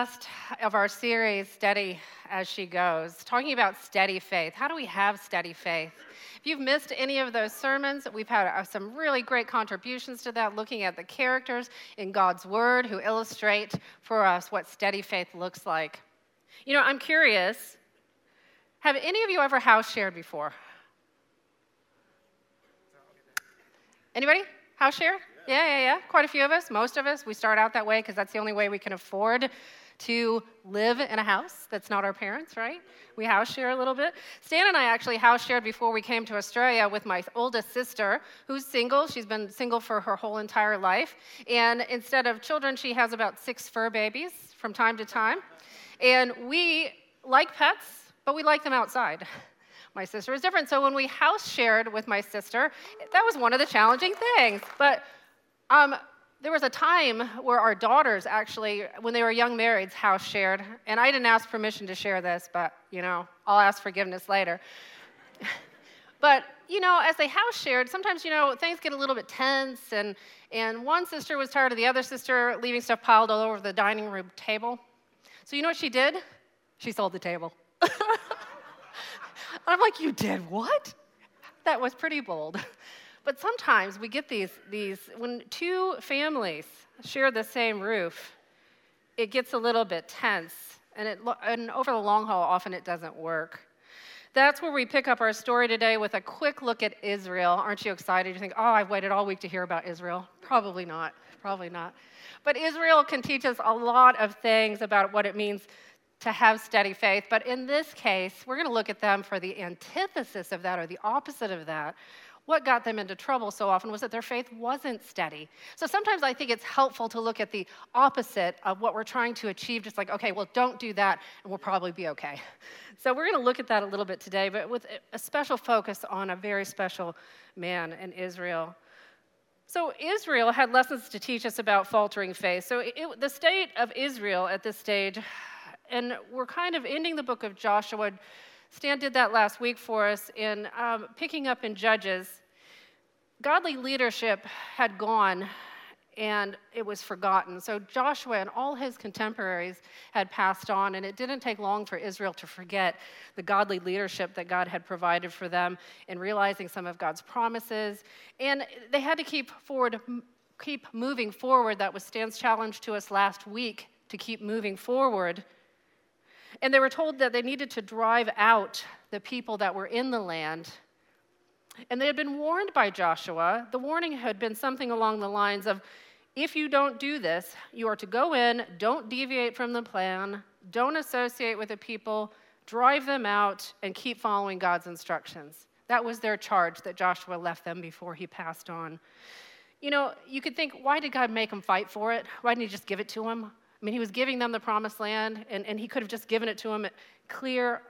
last of our series, Steady as She Goes, talking about steady faith. How do we have steady faith? If you've missed any of those sermons, we've had uh, some really great contributions to that, looking at the characters in God's Word who illustrate for us what steady faith looks like. You know, I'm curious have any of you ever house shared before? Anybody? House share? Yeah, yeah, yeah. Quite a few of us, most of us. We start out that way because that's the only way we can afford to live in a house that's not our parents, right? We house share a little bit. Stan and I actually house shared before we came to Australia with my oldest sister, who's single. She's been single for her whole entire life. And instead of children, she has about six fur babies from time to time. And we like pets, but we like them outside. My sister is different. So when we house shared with my sister, that was one of the challenging things. But um, there was a time where our daughters actually, when they were young marrieds, house shared. And I didn't ask permission to share this, but, you know, I'll ask forgiveness later. but, you know, as they house shared, sometimes, you know, things get a little bit tense. And, and one sister was tired of the other sister leaving stuff piled all over the dining room table. So, you know what she did? She sold the table. I'm like, you did what? That was pretty bold. But sometimes we get these, these when two families share the same roof, it gets a little bit tense. And, it, and over the long haul, often it doesn't work. That's where we pick up our story today with a quick look at Israel. Aren't you excited? You think, oh, I've waited all week to hear about Israel. Probably not. Probably not. But Israel can teach us a lot of things about what it means to have steady faith. But in this case, we're going to look at them for the antithesis of that or the opposite of that, what got them into trouble so often was that their faith wasn't steady. So sometimes I think it's helpful to look at the opposite of what we're trying to achieve, just like, okay, well, don't do that, and we'll probably be okay. So we're going to look at that a little bit today, but with a special focus on a very special man in Israel. So, Israel had lessons to teach us about faltering faith. So, it, the state of Israel at this stage, and we're kind of ending the book of Joshua. Stan did that last week for us in um, picking up in Judges godly leadership had gone and it was forgotten. So Joshua and all his contemporaries had passed on, and it didn't take long for Israel to forget the godly leadership that God had provided for them in realizing some of God's promises. And they had to keep forward, keep moving forward. That was Stan's challenge to us last week to keep moving forward. And they were told that they needed to drive out the people that were in the land and they had been warned by Joshua. The warning had been something along the lines of if you don't do this, you are to go in, don't deviate from the plan, don't associate with the people, drive them out, and keep following God's instructions. That was their charge that Joshua left them before he passed on. You know, you could think, why did God make them fight for it? Why didn't he just give it to them? I mean, he was giving them the promised land, and, and he could have just given it to them clear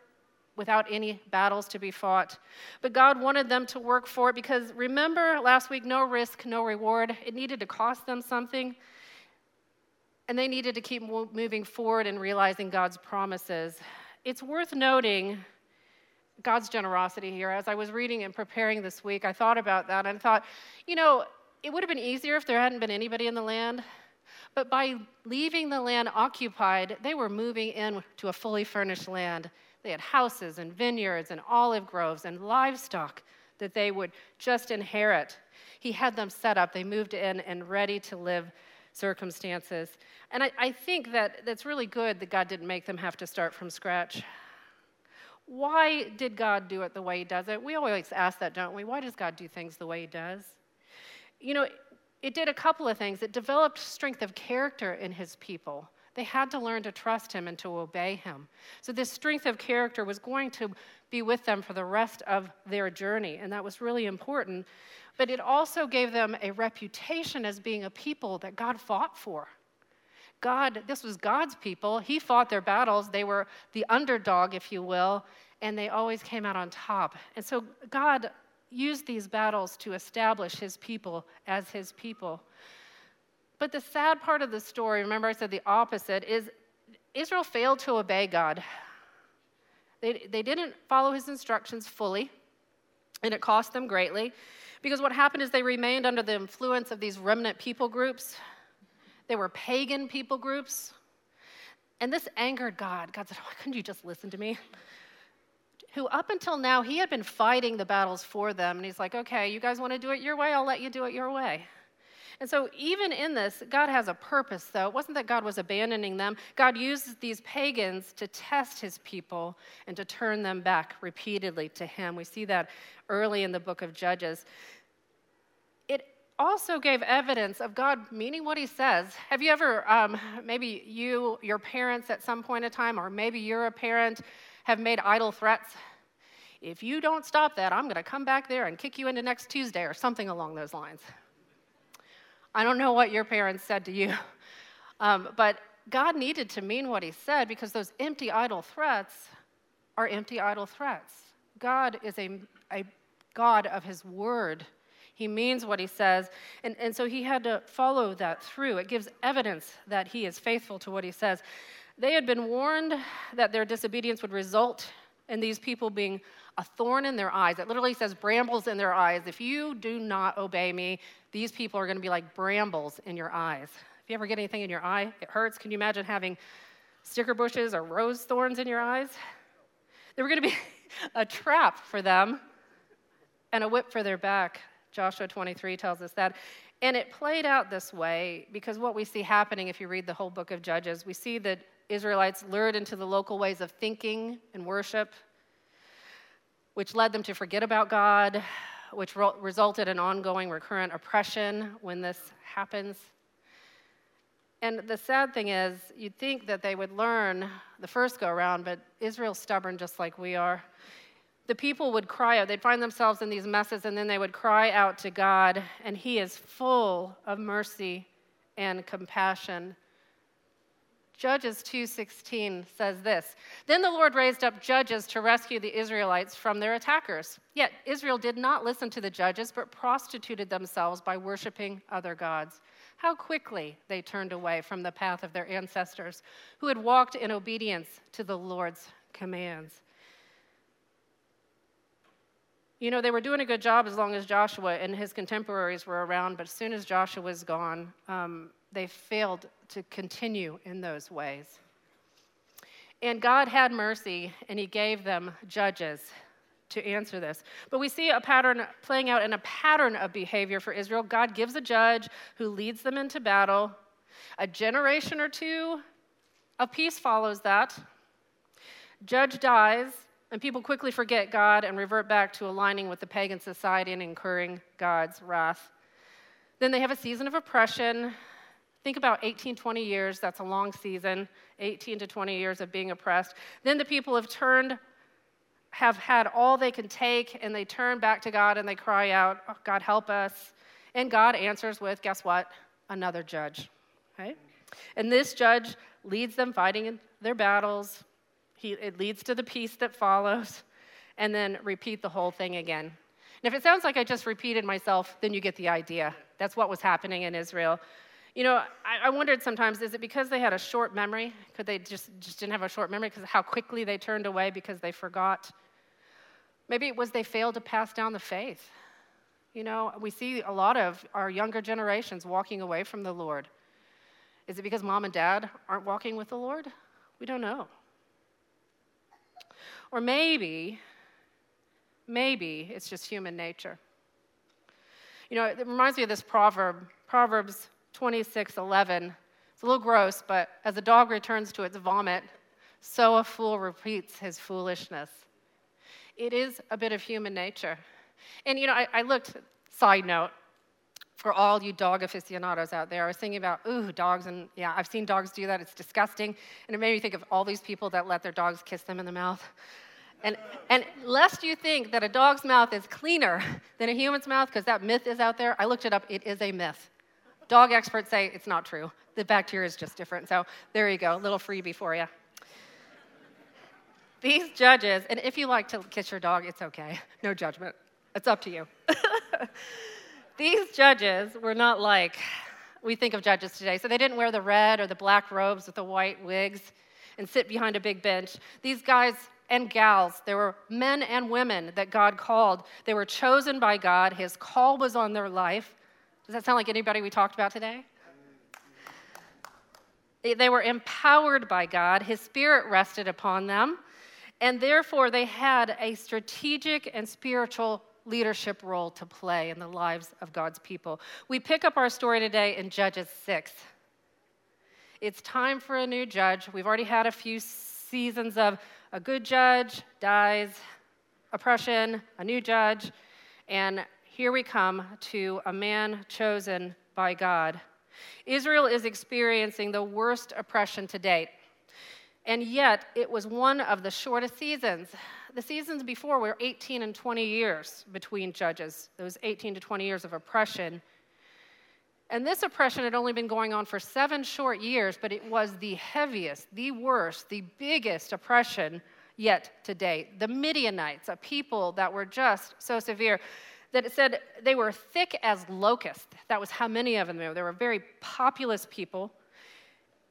without any battles to be fought. But God wanted them to work for it because remember last week no risk, no reward. It needed to cost them something. And they needed to keep moving forward and realizing God's promises. It's worth noting God's generosity here. As I was reading and preparing this week, I thought about that and thought, you know, it would have been easier if there hadn't been anybody in the land. But by leaving the land occupied, they were moving in to a fully furnished land they had houses and vineyards and olive groves and livestock that they would just inherit. He had them set up, they moved in and ready to live circumstances. And I, I think that that's really good that God didn't make them have to start from scratch. Why did God do it the way He does it? We always ask that, don't we? Why does God do things the way He does? You know, it did a couple of things. It developed strength of character in His people. They had to learn to trust him and to obey him. So, this strength of character was going to be with them for the rest of their journey, and that was really important. But it also gave them a reputation as being a people that God fought for. God, this was God's people. He fought their battles. They were the underdog, if you will, and they always came out on top. And so, God used these battles to establish his people as his people. But the sad part of the story, remember I said the opposite, is Israel failed to obey God. They, they didn't follow his instructions fully, and it cost them greatly. Because what happened is they remained under the influence of these remnant people groups. They were pagan people groups. And this angered God. God said, Why couldn't you just listen to me? Who, up until now, he had been fighting the battles for them. And he's like, Okay, you guys want to do it your way? I'll let you do it your way. And so, even in this, God has a purpose, though. It wasn't that God was abandoning them. God uses these pagans to test his people and to turn them back repeatedly to him. We see that early in the book of Judges. It also gave evidence of God meaning what he says. Have you ever, um, maybe you, your parents at some point in time, or maybe you're a parent, have made idle threats? If you don't stop that, I'm going to come back there and kick you into next Tuesday or something along those lines. I don't know what your parents said to you, um, but God needed to mean what He said because those empty, idle threats are empty, idle threats. God is a, a God of His word. He means what He says, and, and so He had to follow that through. It gives evidence that He is faithful to what He says. They had been warned that their disobedience would result in these people being a thorn in their eyes. It literally says brambles in their eyes. If you do not obey me, these people are going to be like brambles in your eyes. If you ever get anything in your eye, it hurts. Can you imagine having sticker bushes or rose thorns in your eyes? They were going to be a trap for them and a whip for their back. Joshua 23 tells us that. And it played out this way because what we see happening, if you read the whole book of Judges, we see that Israelites lured into the local ways of thinking and worship, which led them to forget about God, which resulted in ongoing recurrent oppression when this happens. And the sad thing is, you'd think that they would learn the first go around, but Israel's stubborn just like we are. The people would cry out, they'd find themselves in these messes, and then they would cry out to God, and He is full of mercy and compassion. Judges 2:16 says this. Then the Lord raised up judges to rescue the Israelites from their attackers. Yet Israel did not listen to the judges but prostituted themselves by worshiping other gods. How quickly they turned away from the path of their ancestors who had walked in obedience to the Lord's commands. You know, they were doing a good job as long as Joshua and his contemporaries were around, but as soon as Joshua was gone, um, they failed to continue in those ways. And God had mercy, and He gave them judges to answer this. But we see a pattern playing out in a pattern of behavior for Israel. God gives a judge who leads them into battle. A generation or two of peace follows that. Judge dies, and people quickly forget God and revert back to aligning with the pagan society and incurring God's wrath. Then they have a season of oppression. Think about 18, 20 years, that's a long season, 18 to 20 years of being oppressed. Then the people have turned, have had all they can take, and they turn back to God and they cry out, oh, God, help us. And God answers with, guess what? Another judge. Okay? And this judge leads them fighting their battles. He, it leads to the peace that follows, and then repeat the whole thing again. And if it sounds like I just repeated myself, then you get the idea. That's what was happening in Israel. You know, I, I, wondered sometimes is it because they had a short memory? Could they just, just didn't have a short memory because how quickly they turned away because they forgot? Maybe it was they failed to pass down the faith. You know, we see a lot of our younger generations walking away from the Lord. Is it because mom and dad aren't walking with the Lord? We don't know. Or maybe, maybe it's just human nature. You know, it reminds me of this proverb, Proverbs 26 11. It's a little gross, but as a dog returns to its vomit, so a fool repeats his foolishness. It is a bit of human nature. And you know, I, I looked, side note, for all you dog aficionados out there, I was thinking about, ooh, dogs, and yeah, I've seen dogs do that. It's disgusting. And it made me think of all these people that let their dogs kiss them in the mouth. And, and lest you think that a dog's mouth is cleaner than a human's mouth, because that myth is out there, I looked it up. It is a myth. Dog experts say it's not true. The bacteria is just different. So there you go, little freebie for you. These judges, and if you like to kiss your dog, it's okay. No judgment. It's up to you. These judges were not like we think of judges today. So they didn't wear the red or the black robes with the white wigs and sit behind a big bench. These guys and gals, there were men and women that God called. They were chosen by God. His call was on their life. Does that sound like anybody we talked about today? They were empowered by God, His Spirit rested upon them, and therefore they had a strategic and spiritual leadership role to play in the lives of God's people. We pick up our story today in Judges 6. It's time for a new judge. We've already had a few seasons of a good judge dies, oppression, a new judge, and here we come to a man chosen by God. Israel is experiencing the worst oppression to date. And yet, it was one of the shortest seasons. The seasons before were 18 and 20 years between judges, those 18 to 20 years of oppression. And this oppression had only been going on for seven short years, but it was the heaviest, the worst, the biggest oppression yet to date. The Midianites, a people that were just so severe that it said they were thick as locusts. That was how many of them there were. They were very populous people.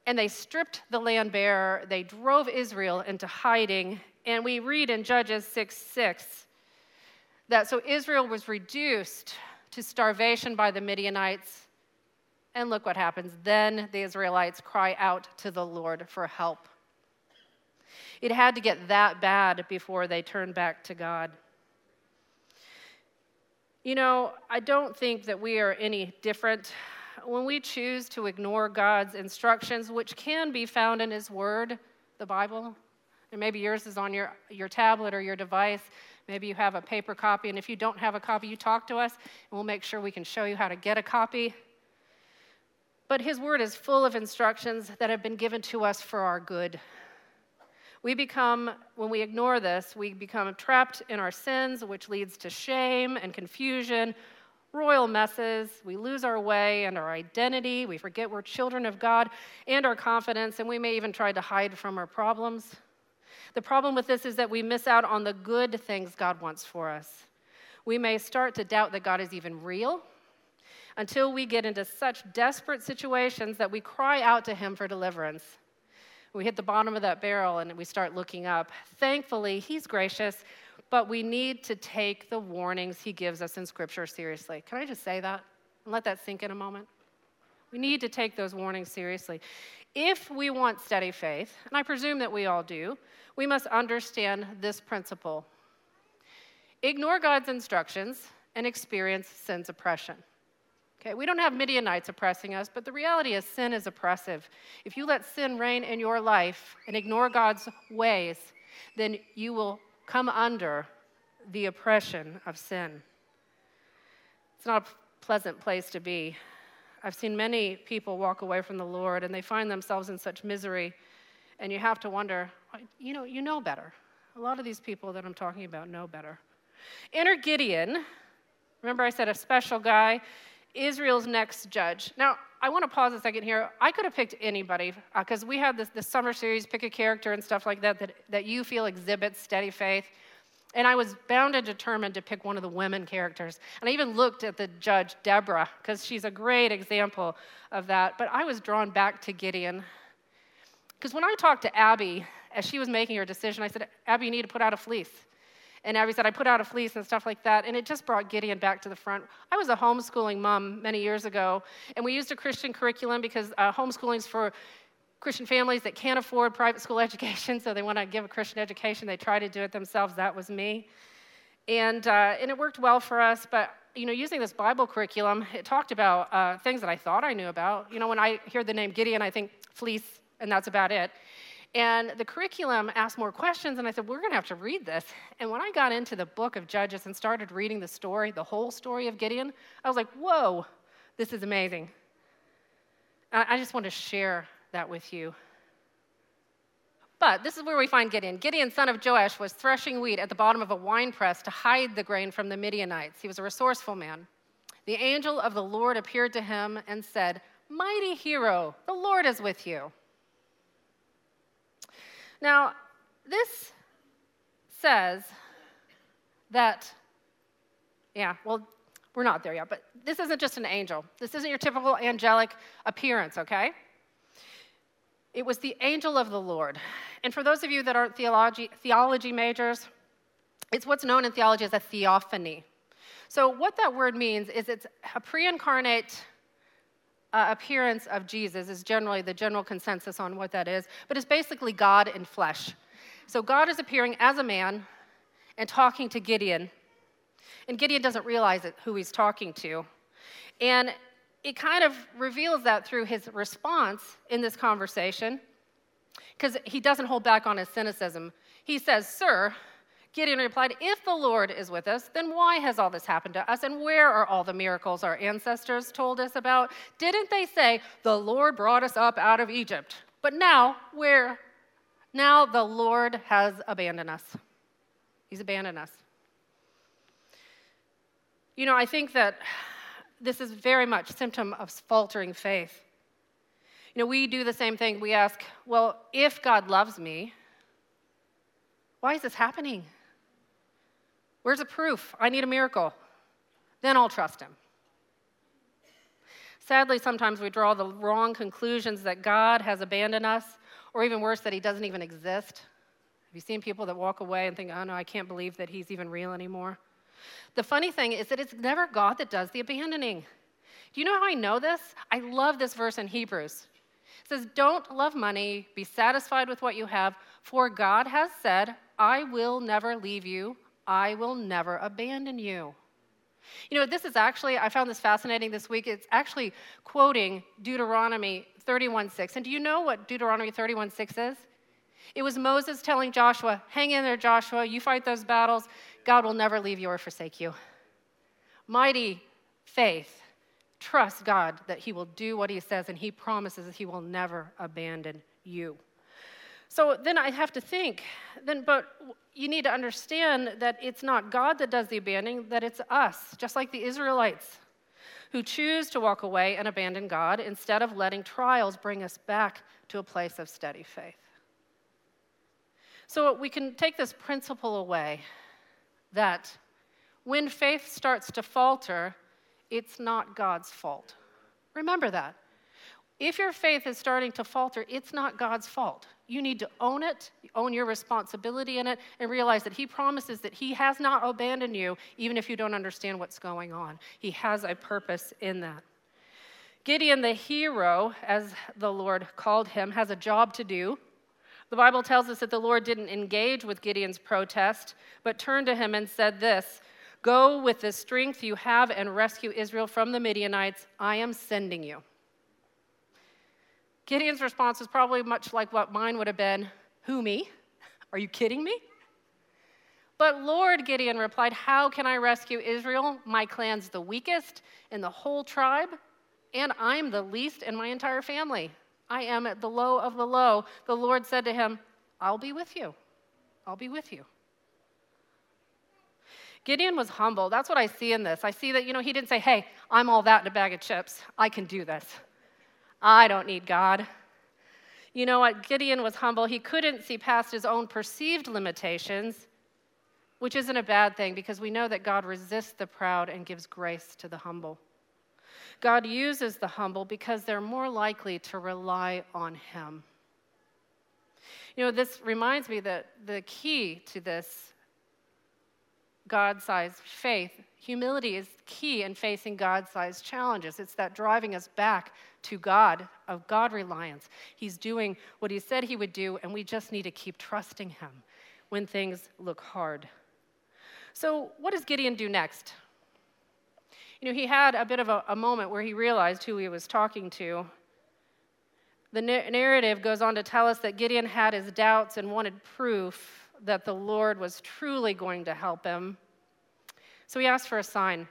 And they stripped the land bare. They drove Israel into hiding. And we read in Judges 6 6 that so Israel was reduced to starvation by the Midianites. And look what happens. Then the Israelites cry out to the Lord for help. It had to get that bad before they turned back to God. You know, I don't think that we are any different when we choose to ignore God's instructions, which can be found in His Word, the Bible. And maybe yours is on your, your tablet or your device. Maybe you have a paper copy. And if you don't have a copy, you talk to us, and we'll make sure we can show you how to get a copy. But His Word is full of instructions that have been given to us for our good. We become, when we ignore this, we become trapped in our sins, which leads to shame and confusion, royal messes. We lose our way and our identity. We forget we're children of God and our confidence, and we may even try to hide from our problems. The problem with this is that we miss out on the good things God wants for us. We may start to doubt that God is even real until we get into such desperate situations that we cry out to Him for deliverance. We hit the bottom of that barrel and we start looking up. Thankfully, He's gracious, but we need to take the warnings He gives us in Scripture seriously. Can I just say that and let that sink in a moment? We need to take those warnings seriously. If we want steady faith, and I presume that we all do, we must understand this principle ignore God's instructions and experience sin's oppression. Okay, we don't have Midianites oppressing us, but the reality is sin is oppressive. If you let sin reign in your life and ignore God's ways, then you will come under the oppression of sin. It's not a pleasant place to be. I've seen many people walk away from the Lord and they find themselves in such misery, and you have to wonder, you know, you know better. A lot of these people that I'm talking about know better. Enter Gideon. Remember, I said a special guy. Israel's next judge. Now, I want to pause a second here. I could have picked anybody because uh, we had this, this summer series, pick a character and stuff like that, that that you feel exhibits steady faith. And I was bound and determined to pick one of the women characters. And I even looked at the judge, Deborah, because she's a great example of that. But I was drawn back to Gideon. Because when I talked to Abby, as she was making her decision, I said, Abby, you need to put out a fleece. And Abby said, I put out a fleece and stuff like that. And it just brought Gideon back to the front. I was a homeschooling mom many years ago, and we used a Christian curriculum because uh, homeschooling is for Christian families that can't afford private school education, so they want to give a Christian education. They try to do it themselves. That was me. And, uh, and it worked well for us, but you know, using this Bible curriculum, it talked about uh, things that I thought I knew about. You know, when I hear the name Gideon, I think fleece, and that's about it. And the curriculum asked more questions, and I said, We're going to have to read this. And when I got into the book of Judges and started reading the story, the whole story of Gideon, I was like, Whoa, this is amazing. I just want to share that with you. But this is where we find Gideon. Gideon, son of Joash, was threshing wheat at the bottom of a wine press to hide the grain from the Midianites. He was a resourceful man. The angel of the Lord appeared to him and said, Mighty hero, the Lord is with you. Now, this says that, yeah, well, we're not there yet, but this isn't just an angel. This isn't your typical angelic appearance, okay? It was the angel of the Lord. And for those of you that aren't theology, theology majors, it's what's known in theology as a theophany. So, what that word means is it's a pre incarnate uh, appearance of Jesus is generally the general consensus on what that is, but it's basically God in flesh. So God is appearing as a man and talking to Gideon. And Gideon doesn't realize it, who he's talking to. And it kind of reveals that through his response in this conversation, because he doesn't hold back on his cynicism. He says, Sir, Gideon replied, If the Lord is with us, then why has all this happened to us? And where are all the miracles our ancestors told us about? Didn't they say, The Lord brought us up out of Egypt? But now, where? Now the Lord has abandoned us. He's abandoned us. You know, I think that this is very much symptom of faltering faith. You know, we do the same thing. We ask, well, if God loves me, why is this happening? Where's the proof? I need a miracle. Then I'll trust him. Sadly, sometimes we draw the wrong conclusions that God has abandoned us, or even worse, that he doesn't even exist. Have you seen people that walk away and think, oh no, I can't believe that he's even real anymore? The funny thing is that it's never God that does the abandoning. Do you know how I know this? I love this verse in Hebrews. It says, Don't love money, be satisfied with what you have, for God has said, I will never leave you I will never abandon you. You know, this is actually, I found this fascinating this week. It's actually quoting Deuteronomy 31:6. And do you know what Deuteronomy 31:6 is? It was Moses telling Joshua, Hang in there, Joshua, you fight those battles. God will never leave you or forsake you. Mighty faith. Trust God that He will do what He says, and He promises that He will never abandon you. So then I have to think, then, but you need to understand that it's not God that does the abandoning, that it's us, just like the Israelites who choose to walk away and abandon God instead of letting trials bring us back to a place of steady faith. So we can take this principle away that when faith starts to falter, it's not God's fault. Remember that. If your faith is starting to falter, it's not God's fault. You need to own it, own your responsibility in it, and realize that He promises that He has not abandoned you, even if you don't understand what's going on. He has a purpose in that. Gideon, the hero, as the Lord called him, has a job to do. The Bible tells us that the Lord didn't engage with Gideon's protest, but turned to him and said this Go with the strength you have and rescue Israel from the Midianites. I am sending you. Gideon's response is probably much like what mine would have been Who, me? Are you kidding me? But Lord, Gideon replied, How can I rescue Israel? My clan's the weakest in the whole tribe, and I'm the least in my entire family. I am at the low of the low. The Lord said to him, I'll be with you. I'll be with you. Gideon was humble. That's what I see in this. I see that, you know, he didn't say, Hey, I'm all that in a bag of chips. I can do this. I don't need God. You know what? Gideon was humble. He couldn't see past his own perceived limitations, which isn't a bad thing because we know that God resists the proud and gives grace to the humble. God uses the humble because they're more likely to rely on Him. You know, this reminds me that the key to this God sized faith, humility is key in facing God sized challenges. It's that driving us back to God, of God reliance. He's doing what He said He would do, and we just need to keep trusting Him when things look hard. So, what does Gideon do next? You know, he had a bit of a, a moment where he realized who he was talking to. The narrative goes on to tell us that Gideon had his doubts and wanted proof that the Lord was truly going to help him. So he asked for a sign.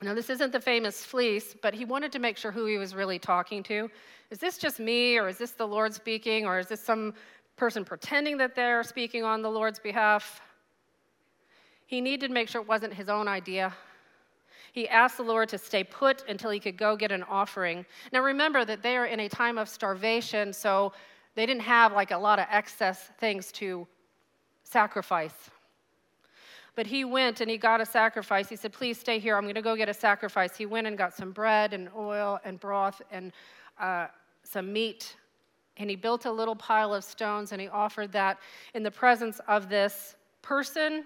Now, this isn't the famous fleece, but he wanted to make sure who he was really talking to. Is this just me, or is this the Lord speaking, or is this some person pretending that they're speaking on the Lord's behalf? He needed to make sure it wasn't his own idea. He asked the Lord to stay put until he could go get an offering. Now, remember that they are in a time of starvation, so they didn't have like a lot of excess things to sacrifice. But he went and he got a sacrifice. He said, Please stay here. I'm going to go get a sacrifice. He went and got some bread and oil and broth and uh, some meat. And he built a little pile of stones and he offered that in the presence of this person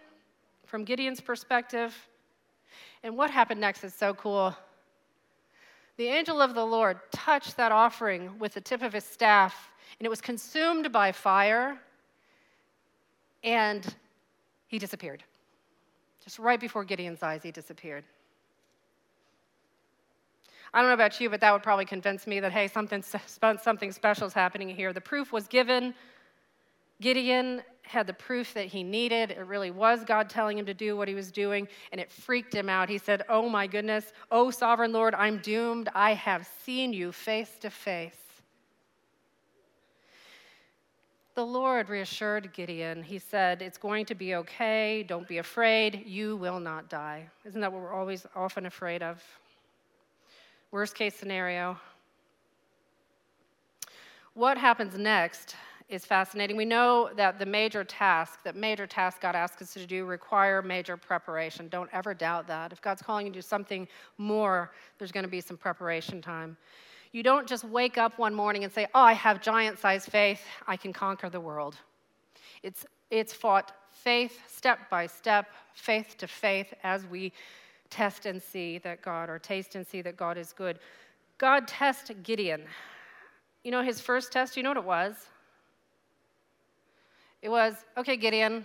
from Gideon's perspective. And what happened next is so cool. the angel of the Lord touched that offering with the tip of his staff, and it was consumed by fire, and he disappeared. Just right before Gideon's eyes, he disappeared. I don't know about you, but that would probably convince me that, hey, something, something special is happening here. The proof was given. Gideon had the proof that he needed. It really was God telling him to do what he was doing, and it freaked him out. He said, Oh my goodness, oh sovereign Lord, I'm doomed. I have seen you face to face. The Lord reassured Gideon. He said, It's going to be okay. Don't be afraid. You will not die. Isn't that what we're always often afraid of? Worst case scenario. What happens next is fascinating. We know that the major task, that major task God asks us to do, require major preparation. Don't ever doubt that. If God's calling you to do something more, there's going to be some preparation time. You don't just wake up one morning and say, Oh, I have giant sized faith, I can conquer the world. It's, it's fought faith, step by step, faith to faith, as we test and see that God, or taste and see that God is good. God test Gideon. You know, his first test, you know what it was? It was, okay, Gideon,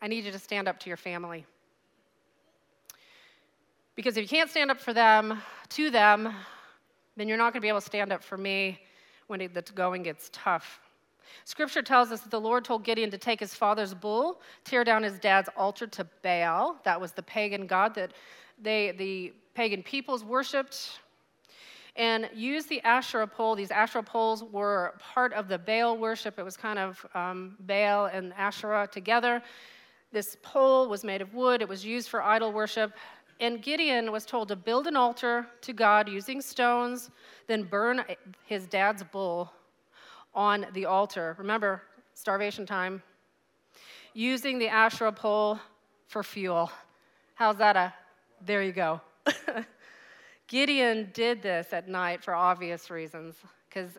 I need you to stand up to your family. Because if you can't stand up for them, to them, then you're not going to be able to stand up for me when the going gets tough. Scripture tells us that the Lord told Gideon to take his father's bull, tear down his dad's altar to Baal. That was the pagan god that they, the pagan peoples worshipped. And use the Asherah pole. These Asherah poles were part of the Baal worship. It was kind of um, Baal and Asherah together. This pole was made of wood, it was used for idol worship. And Gideon was told to build an altar to God using stones, then burn his dad's bull on the altar. Remember, starvation time. Using the Asherah pole for fuel. How's that a? There you go. Gideon did this at night for obvious reasons, because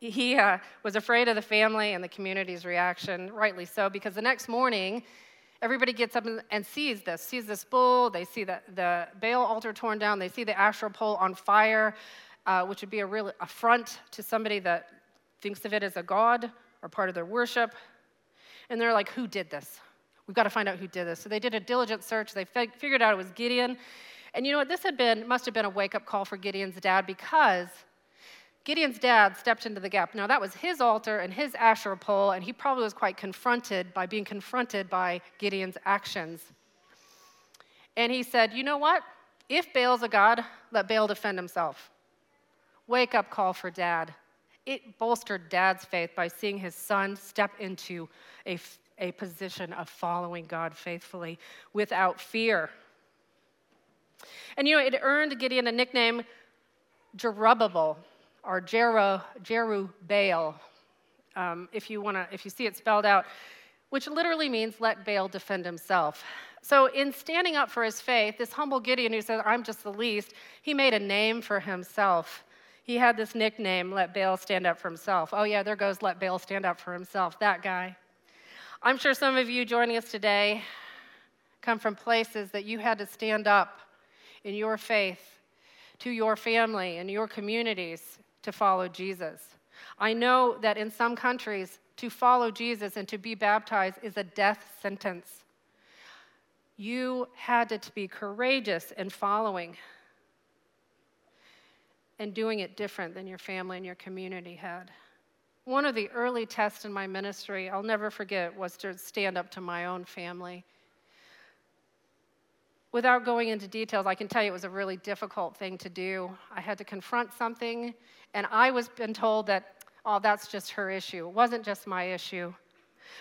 he uh, was afraid of the family and the community's reaction, rightly so, because the next morning, everybody gets up and sees this, sees this bull, they see the, the Baal altar torn down, they see the Asherah pole on fire, uh, which would be a real affront to somebody that thinks of it as a god or part of their worship. And they're like, who did this? We've got to find out who did this. So they did a diligent search. They figured out it was Gideon. And you know what? This had been, must have been a wake up call for Gideon's dad because Gideon's dad stepped into the gap. Now, that was his altar and his Asherah pole, and he probably was quite confronted by being confronted by Gideon's actions. And he said, You know what? If Baal's a god, let Baal defend himself. Wake up call for dad. It bolstered dad's faith by seeing his son step into a, a position of following God faithfully without fear. And you know, it earned Gideon a nickname, Jerubbaal, or Jeru, Jerubbaal, um, if you want to, if you see it spelled out, which literally means let Baal defend himself. So, in standing up for his faith, this humble Gideon who said, I'm just the least, he made a name for himself. He had this nickname, Let Baal Stand Up for Himself. Oh, yeah, there goes Let Baal Stand Up for Himself, that guy. I'm sure some of you joining us today come from places that you had to stand up in your faith to your family and your communities to follow Jesus. I know that in some countries, to follow Jesus and to be baptized is a death sentence. You had to be courageous in following and doing it different than your family and your community had. One of the early tests in my ministry, I'll never forget, was to stand up to my own family Without going into details, I can tell you it was a really difficult thing to do. I had to confront something, and I was been told that, oh, that's just her issue. It wasn't just my issue.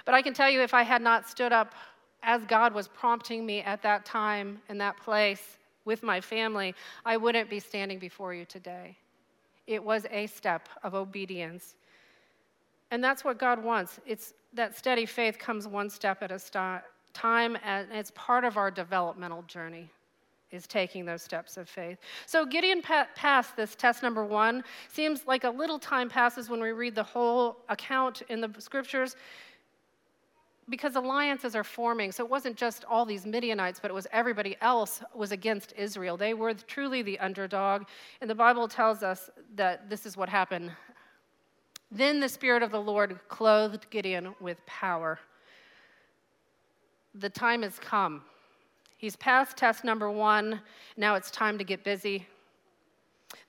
But I can tell you, if I had not stood up as God was prompting me at that time in that place with my family, I wouldn't be standing before you today. It was a step of obedience. And that's what God wants. It's that steady faith comes one step at a, st- time and it's part of our developmental journey is taking those steps of faith. So Gideon pa- passed this test number one. Seems like a little time passes when we read the whole account in the scriptures. because alliances are forming. So it wasn't just all these Midianites, but it was everybody else was against Israel. They were truly the underdog. And the Bible tells us that this is what happened. Then the Spirit of the Lord clothed Gideon with power. The time has come. He's passed test number one. Now it's time to get busy.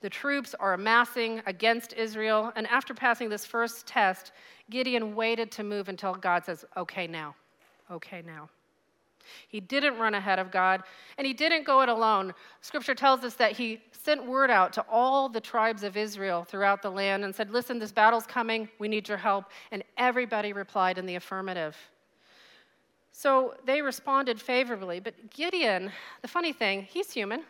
The troops are amassing against Israel. And after passing this first test, Gideon waited to move until God says, okay, now. Okay, now. He didn't run ahead of God, and he didn't go it alone. Scripture tells us that he sent word out to all the tribes of Israel throughout the land and said, Listen, this battle's coming. We need your help. And everybody replied in the affirmative. So they responded favorably. But Gideon, the funny thing, he's human.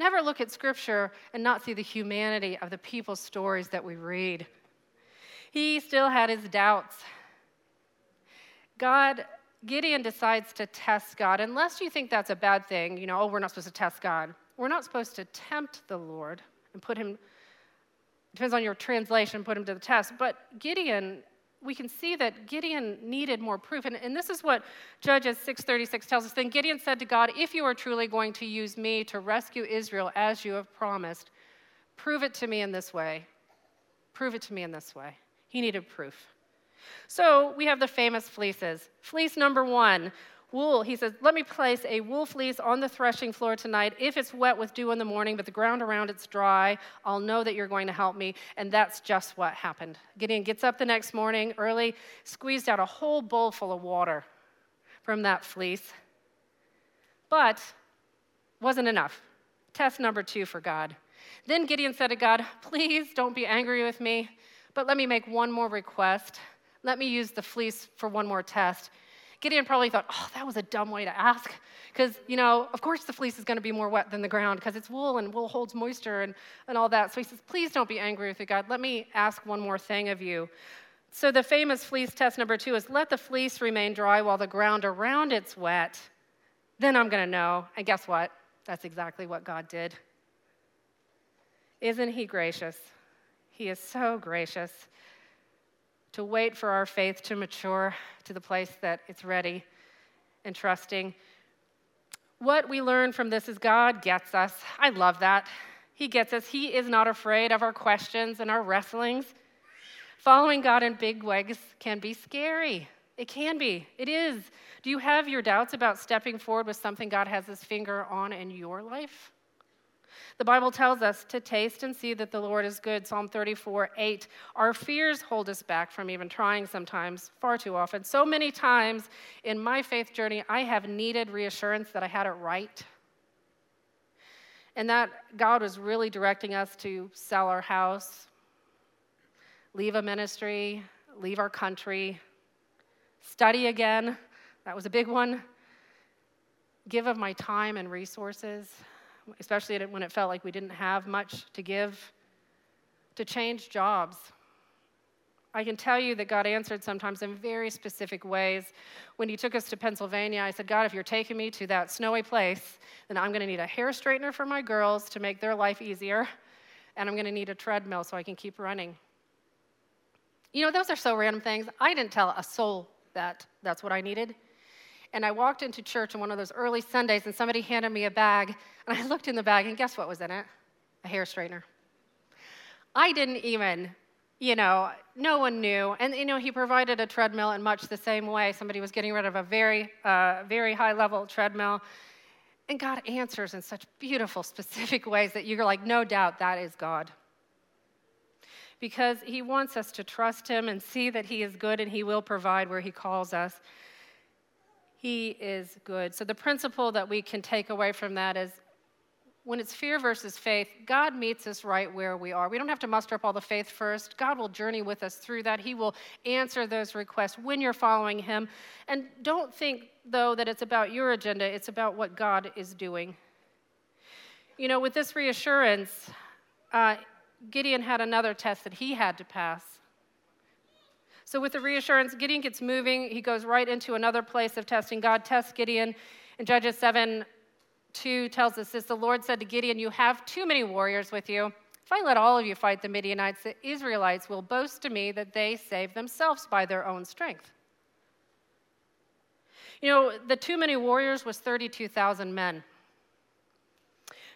Never look at Scripture and not see the humanity of the people's stories that we read. He still had his doubts. God, Gideon decides to test God. Unless you think that's a bad thing, you know, oh, we're not supposed to test God. We're not supposed to tempt the Lord and put him, depends on your translation, put him to the test. But Gideon, we can see that Gideon needed more proof. And, and this is what Judges 6.36 tells us. Then Gideon said to God, if you are truly going to use me to rescue Israel as you have promised, prove it to me in this way. Prove it to me in this way. He needed proof. So we have the famous fleeces. Fleece number one, wool. He says, Let me place a wool fleece on the threshing floor tonight. If it's wet with dew in the morning, but the ground around it's dry, I'll know that you're going to help me. And that's just what happened. Gideon gets up the next morning early, squeezed out a whole bowl full of water from that fleece. But wasn't enough. Test number two for God. Then Gideon said to God, Please don't be angry with me. But let me make one more request. Let me use the fleece for one more test. Gideon probably thought, oh, that was a dumb way to ask. Because, you know, of course the fleece is going to be more wet than the ground because it's wool and wool holds moisture and, and all that. So he says, please don't be angry with you, God. Let me ask one more thing of you. So the famous fleece test number two is let the fleece remain dry while the ground around it's wet. Then I'm going to know. And guess what? That's exactly what God did. Isn't he gracious? He is so gracious to wait for our faith to mature to the place that it's ready and trusting. What we learn from this is God gets us. I love that. He gets us. He is not afraid of our questions and our wrestlings. Following God in big ways can be scary. It can be. It is. Do you have your doubts about stepping forward with something God has his finger on in your life? The Bible tells us to taste and see that the Lord is good. Psalm 34 8. Our fears hold us back from even trying sometimes, far too often. So many times in my faith journey, I have needed reassurance that I had it right. And that God was really directing us to sell our house, leave a ministry, leave our country, study again. That was a big one. Give of my time and resources especially when it felt like we didn't have much to give, to change jobs. I can tell you that God answered sometimes in very specific ways. When He took us to Pennsylvania, I said, God, if you're taking me to that snowy place, then I'm going to need a hair straightener for my girls to make their life easier, and I'm going to need a treadmill so I can keep running. You know, those are so random things. I didn't tell a soul that that's what I needed. And I walked into church on one of those early Sundays, and somebody handed me a bag. And I looked in the bag, and guess what was in it? A hair straightener. I didn't even, you know, no one knew. And, you know, he provided a treadmill in much the same way. Somebody was getting rid of a very, uh, very high level treadmill. And God answers in such beautiful, specific ways that you're like, no doubt that is God. Because he wants us to trust him and see that he is good and he will provide where he calls us. He is good. So, the principle that we can take away from that is when it's fear versus faith, God meets us right where we are. We don't have to muster up all the faith first. God will journey with us through that. He will answer those requests when you're following Him. And don't think, though, that it's about your agenda, it's about what God is doing. You know, with this reassurance, uh, Gideon had another test that he had to pass. So, with the reassurance, Gideon gets moving. He goes right into another place of testing. God tests Gideon. In Judges 7 2 tells us this The Lord said to Gideon, You have too many warriors with you. If I let all of you fight the Midianites, the Israelites will boast to me that they saved themselves by their own strength. You know, the too many warriors was 32,000 men.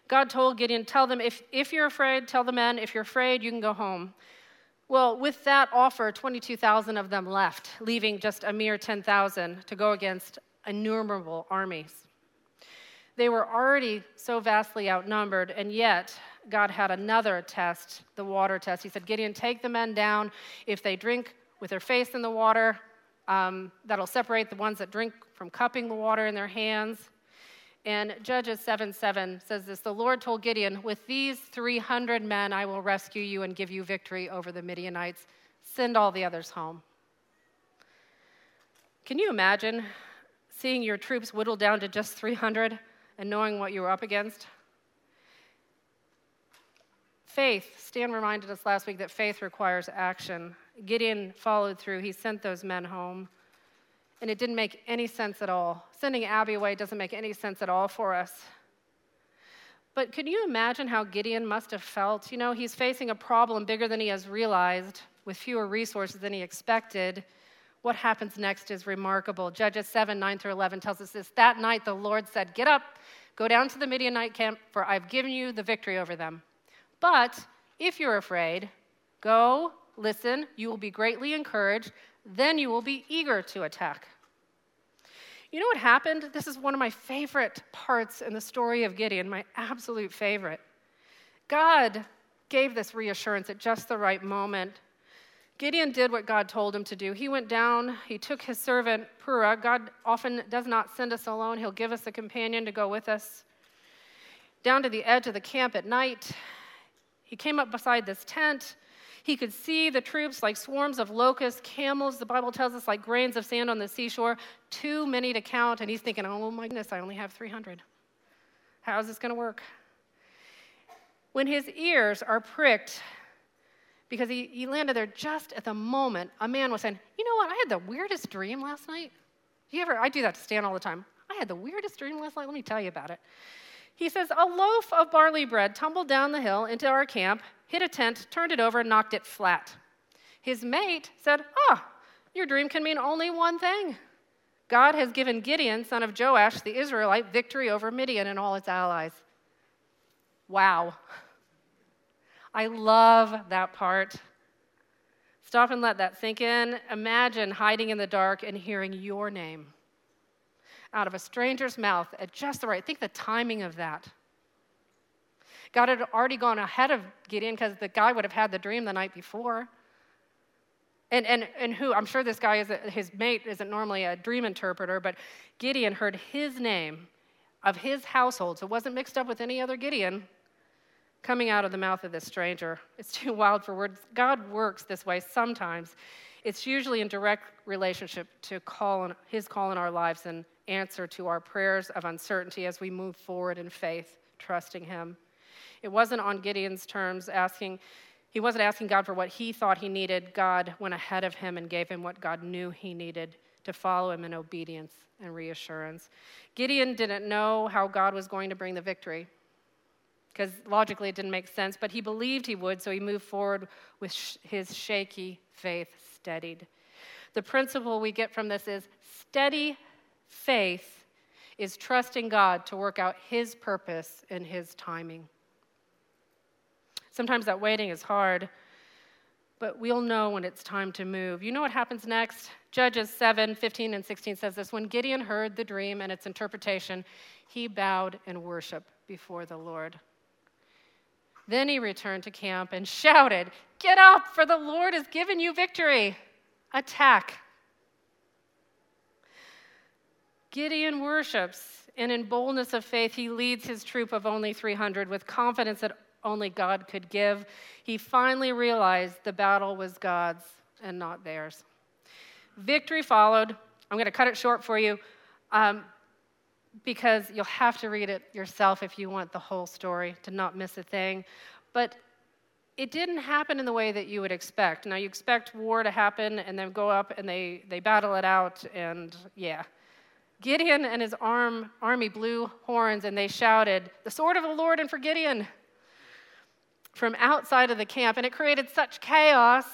God told Gideon, Tell them, if, if you're afraid, tell the men, if you're afraid, you can go home. Well, with that offer, 22,000 of them left, leaving just a mere 10,000 to go against innumerable armies. They were already so vastly outnumbered, and yet God had another test, the water test. He said, Gideon, take the men down. If they drink with their face in the water, um, that'll separate the ones that drink from cupping the water in their hands. And Judges 7 7 says this The Lord told Gideon, With these 300 men I will rescue you and give you victory over the Midianites. Send all the others home. Can you imagine seeing your troops whittled down to just 300 and knowing what you were up against? Faith, Stan reminded us last week that faith requires action. Gideon followed through, he sent those men home and it didn't make any sense at all. Sending Abby away doesn't make any sense at all for us. But can you imagine how Gideon must have felt? You know, he's facing a problem bigger than he has realized, with fewer resources than he expected. What happens next is remarkable. Judges 7 9 through 11 tells us this. That night the Lord said, Get up, go down to the Midianite camp, for I've given you the victory over them. But if you're afraid, go, listen, you will be greatly encouraged then you will be eager to attack. You know what happened? This is one of my favorite parts in the story of Gideon, my absolute favorite. God gave this reassurance at just the right moment. Gideon did what God told him to do. He went down, he took his servant Purah. God often does not send us alone, he'll give us a companion to go with us. Down to the edge of the camp at night, he came up beside this tent. He could see the troops like swarms of locusts, camels, the Bible tells us, like grains of sand on the seashore, too many to count. And he's thinking, oh my goodness, I only have 300. How is this going to work? When his ears are pricked, because he, he landed there just at the moment, a man was saying, You know what? I had the weirdest dream last night. Do you ever? I do that to Stan all the time. I had the weirdest dream last night. Let me tell you about it. He says, A loaf of barley bread tumbled down the hill into our camp, hit a tent, turned it over, and knocked it flat. His mate said, Ah, oh, your dream can mean only one thing. God has given Gideon, son of Joash, the Israelite, victory over Midian and all its allies. Wow. I love that part. Stop and let that sink in. Imagine hiding in the dark and hearing your name out of a stranger's mouth at just the right. Think the timing of that. God had already gone ahead of Gideon because the guy would have had the dream the night before. And, and, and who, I'm sure this guy, is a, his mate isn't normally a dream interpreter, but Gideon heard his name of his household, so it wasn't mixed up with any other Gideon, coming out of the mouth of this stranger. It's too wild for words. God works this way sometimes. It's usually in direct relationship to call on, his call in our lives and answer to our prayers of uncertainty as we move forward in faith, trusting him. It wasn't on Gideon's terms asking, he wasn't asking God for what he thought he needed. God went ahead of him and gave him what God knew he needed to follow him in obedience and reassurance. Gideon didn't know how God was going to bring the victory because logically it didn't make sense, but he believed he would, so he moved forward with sh- his shaky faith steadied. The principle we get from this is steady faith is trusting God to work out his purpose in his timing. Sometimes that waiting is hard, but we'll know when it's time to move. You know what happens next? Judges 7 15 and 16 says this When Gideon heard the dream and its interpretation, he bowed in worship before the Lord. Then he returned to camp and shouted, Get up, for the Lord has given you victory. Attack. Gideon worships, and in boldness of faith, he leads his troop of only 300 with confidence that only God could give, he finally realized the battle was God's and not theirs. Victory followed. I'm going to cut it short for you um, because you'll have to read it yourself if you want the whole story to not miss a thing. But it didn't happen in the way that you would expect. Now, you expect war to happen and then go up and they, they battle it out, and yeah. Gideon and his arm, army blew horns and they shouted, The sword of the Lord and for Gideon from outside of the camp, and it created such chaos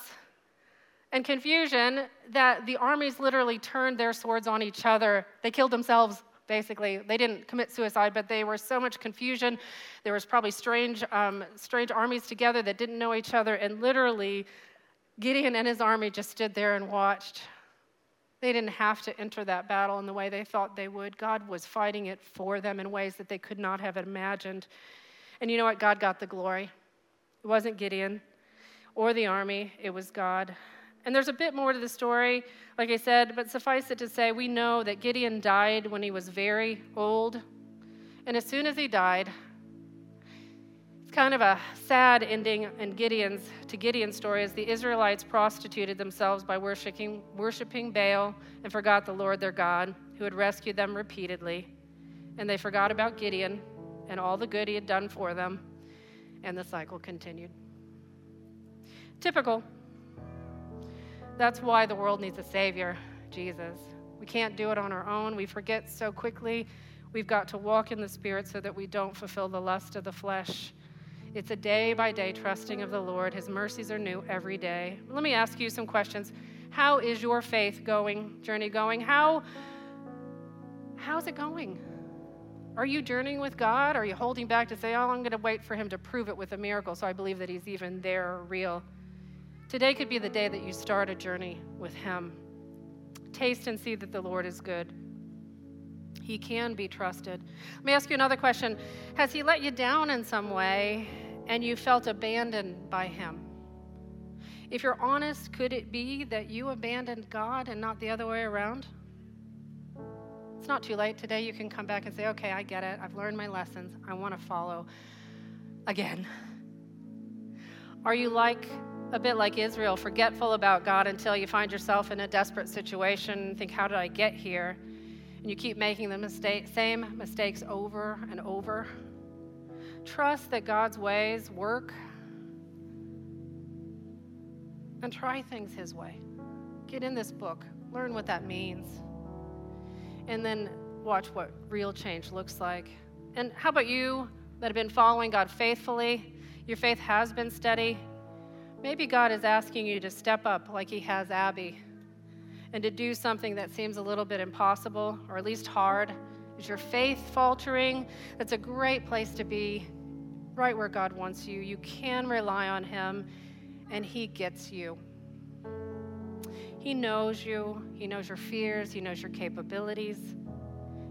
and confusion that the armies literally turned their swords on each other. They killed themselves, basically. They didn't commit suicide, but they were so much confusion. There was probably strange, um, strange armies together that didn't know each other, and literally, Gideon and his army just stood there and watched. They didn't have to enter that battle in the way they thought they would. God was fighting it for them in ways that they could not have imagined. And you know what? God got the glory. It wasn't Gideon or the army, it was God. And there's a bit more to the story, like I said, but suffice it to say, we know that Gideon died when he was very old. And as soon as he died, kind of a sad ending in Gideon's to Gideon's story as the Israelites prostituted themselves by worshiping, worshiping Baal and forgot the Lord their God, who had rescued them repeatedly. And they forgot about Gideon and all the good he had done for them, and the cycle continued. Typical. That's why the world needs a Savior, Jesus. We can't do it on our own. We forget so quickly. We've got to walk in the Spirit so that we don't fulfill the lust of the flesh. It's a day by day trusting of the Lord. His mercies are new every day. Let me ask you some questions. How is your faith going, journey going? How how's it going? Are you journeying with God? Are you holding back to say, "Oh, I'm going to wait for him to prove it with a miracle so I believe that he's even there real?" Today could be the day that you start a journey with Him. Taste and see that the Lord is good. He can be trusted. Let me ask you another question Has He let you down in some way and you felt abandoned by Him? If you're honest, could it be that you abandoned God and not the other way around? It's not too late. Today you can come back and say, okay, I get it. I've learned my lessons. I want to follow again. Are you like a bit like Israel, forgetful about God until you find yourself in a desperate situation think, How did I get here? And you keep making the mistake, same mistakes over and over. Trust that God's ways work and try things His way. Get in this book, learn what that means, and then watch what real change looks like. And how about you that have been following God faithfully? Your faith has been steady. Maybe God is asking you to step up like He has Abby and to do something that seems a little bit impossible or at least hard. Is your faith faltering? That's a great place to be, right where God wants you. You can rely on Him, and He gets you. He knows you, He knows your fears, He knows your capabilities,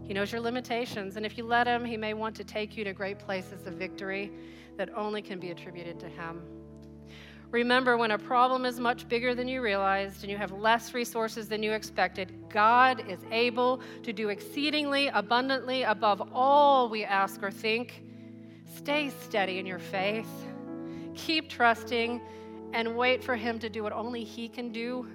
He knows your limitations. And if you let Him, He may want to take you to great places of victory that only can be attributed to Him. Remember, when a problem is much bigger than you realized and you have less resources than you expected, God is able to do exceedingly abundantly above all we ask or think. Stay steady in your faith. Keep trusting and wait for Him to do what only He can do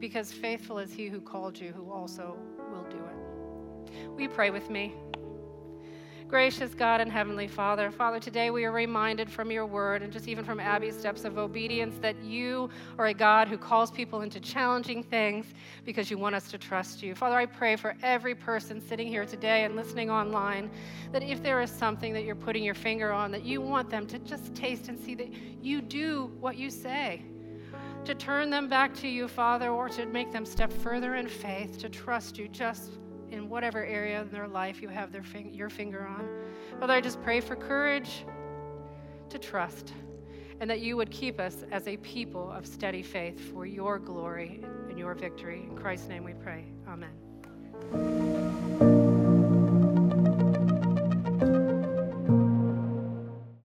because faithful is He who called you, who also will do it. You pray with me? Gracious God and Heavenly Father, Father, today we are reminded from your word and just even from Abby's steps of obedience that you are a God who calls people into challenging things because you want us to trust you. Father, I pray for every person sitting here today and listening online that if there is something that you're putting your finger on, that you want them to just taste and see that you do what you say to turn them back to you, Father, or to make them step further in faith, to trust you just in whatever area in their life you have their fing- your finger on. Father, I just pray for courage to trust and that you would keep us as a people of steady faith for your glory and your victory. In Christ's name we pray. Amen.